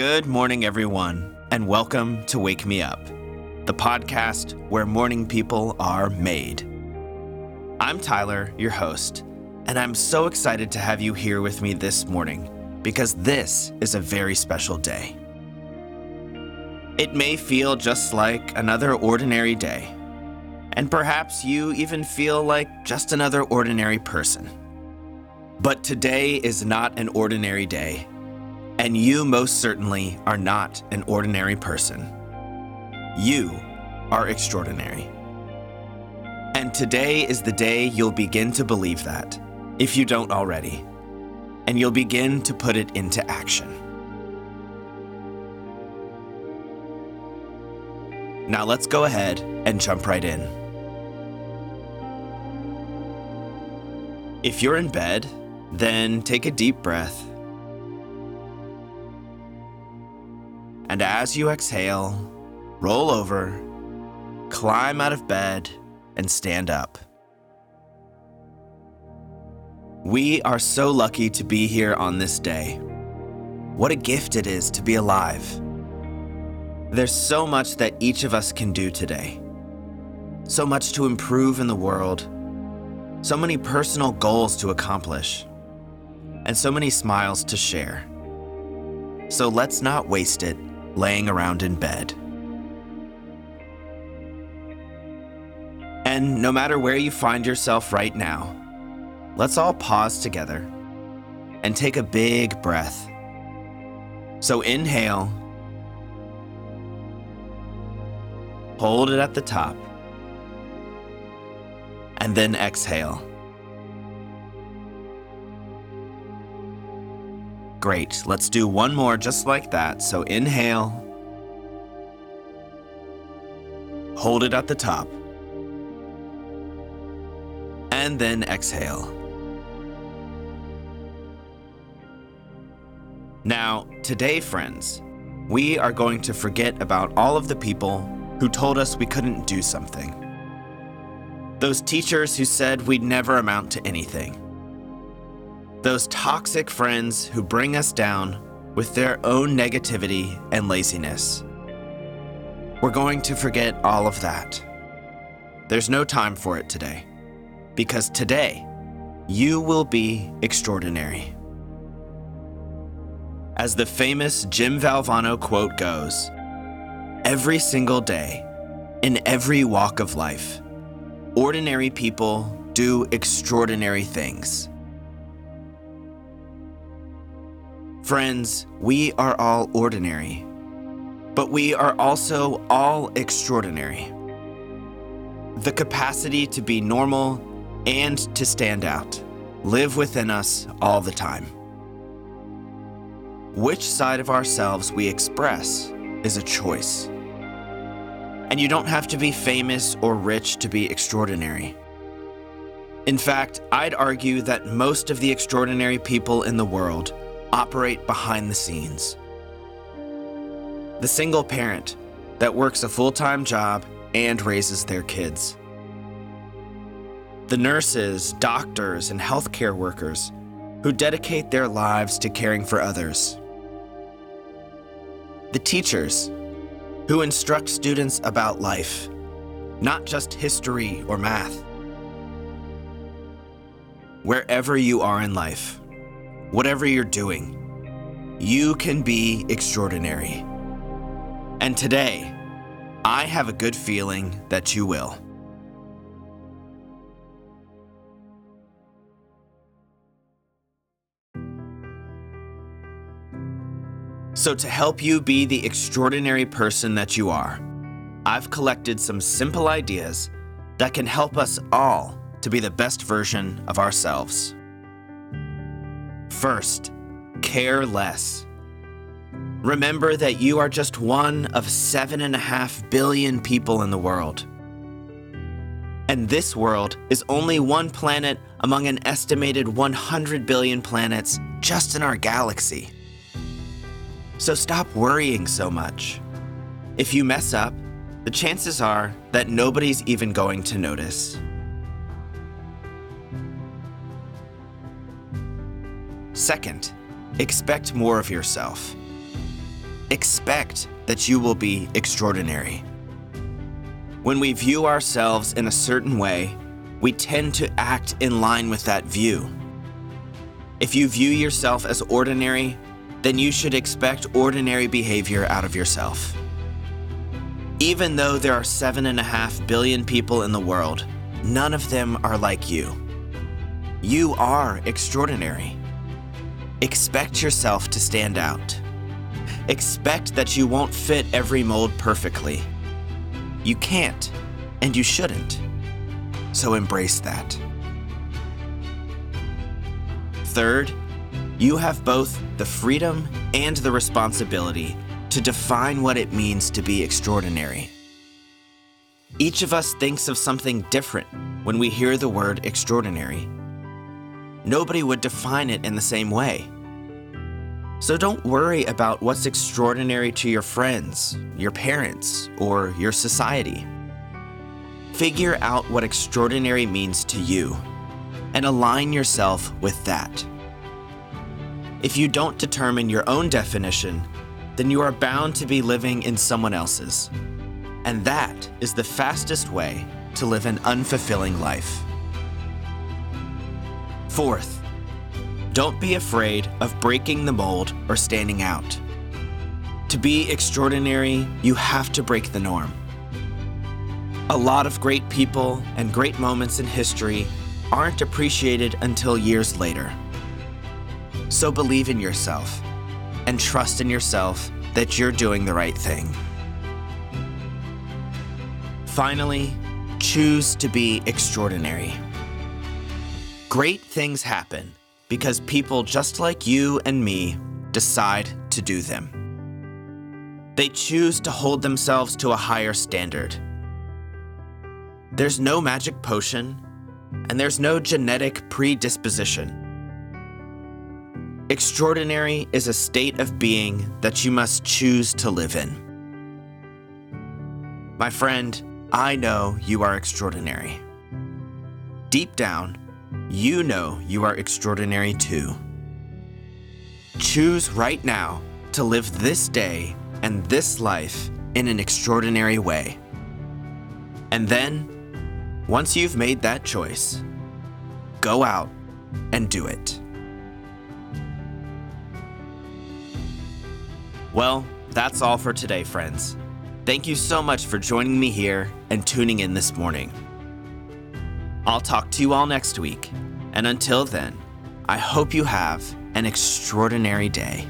Good morning, everyone, and welcome to Wake Me Up, the podcast where morning people are made. I'm Tyler, your host, and I'm so excited to have you here with me this morning because this is a very special day. It may feel just like another ordinary day, and perhaps you even feel like just another ordinary person. But today is not an ordinary day and you most certainly are not an ordinary person. You are extraordinary. And today is the day you'll begin to believe that, if you don't already, and you'll begin to put it into action. Now let's go ahead and jump right in. If you're in bed, then take a deep breath And as you exhale, roll over, climb out of bed, and stand up. We are so lucky to be here on this day. What a gift it is to be alive. There's so much that each of us can do today. So much to improve in the world. So many personal goals to accomplish. And so many smiles to share. So let's not waste it laying around in bed. And no matter where you find yourself right now, let's all pause together and take a big breath. So inhale, hold it at the top, and then exhale. Great. Let's do one more just like that. So inhale. Hold it at the top. And then exhale. Now, today, friends, we are going to forget about all of the people who told us we couldn't do something. Those teachers who said we'd never amount to anything those toxic friends who bring us down with their own negativity and laziness. We're going to forget all of that. There's no time for it today, because today, you will be extraordinary. As the famous Jim Valvano quote goes, every single day, in every walk of life, ordinary people do extraordinary things. Friends, we are all ordinary, but we are also all extraordinary. The capacity to be normal and to stand out live within us all the time. Which side of ourselves we express is a choice. And you don't have to be famous or rich to be extraordinary. In fact, I'd argue that most of the extraordinary people in the world operate behind the scenes. The single parent that works a full time job and raises their kids. The nurses, doctors, and healthcare workers who dedicate their lives to caring for others. The teachers who instruct students about life, not just history or math. Wherever you are in life, whatever you're doing, you can be extraordinary. And today, I have a good feeling that you will. So, to help you be the extraordinary person that you are, I've collected some simple ideas that can help us all to be the best version of ourselves. First, care less. Remember that you are just one of seven and a half billion people in the world. And this world is only one planet among an estimated 100 billion planets just in our galaxy. So stop worrying so much. If you mess up, the chances are that nobody's even going to notice. Second, expect more of yourself. expect that you will be extraordinary. When we view ourselves in a certain way, we tend to act in line with that view. If you view yourself as ordinary, then you should expect ordinary behavior out of yourself. Even though there are seven and a half billion people in the world, none of them are like you. You are extraordinary. Expect yourself to stand out. Expect that you won't fit every mold perfectly. You can't, and you shouldn't. So embrace that. Third, you have both the freedom and the responsibility to define what it means to be extraordinary. Each of us thinks of something different when we hear the word extraordinary. Nobody would define it in the same way. So don't worry about what's extraordinary to your friends, your parents, or your society. Figure out what extraordinary means to you and align yourself with that. If you don't determine your own definition, then you are bound to be living in someone else's. And that is the fastest way to live an unfulfilling life. Fourth, don't be afraid of breaking the mold or standing out. To be extraordinary, you have to break the norm. A lot of great people and great moments in history aren't appreciated until years later. So believe in yourself and trust in yourself that you're doing the right thing. Finally, choose to be extraordinary. Great things happen because people just like you and me decide to do them. They choose to hold themselves to a higher standard. There's no magic potion, and there's no genetic predisposition. Extraordinary is a state of being that you must choose to live in. My friend, I know you are extraordinary. Deep down, you know you are extraordinary too. Choose right now to live this day and this life in an extraordinary way. And then, once you've made that choice, go out and do it. Well, that's all for today, friends. Thank you so much for joining me here and tuning in this morning. I'll talk to you all next week. And until then, I hope you have an extraordinary day.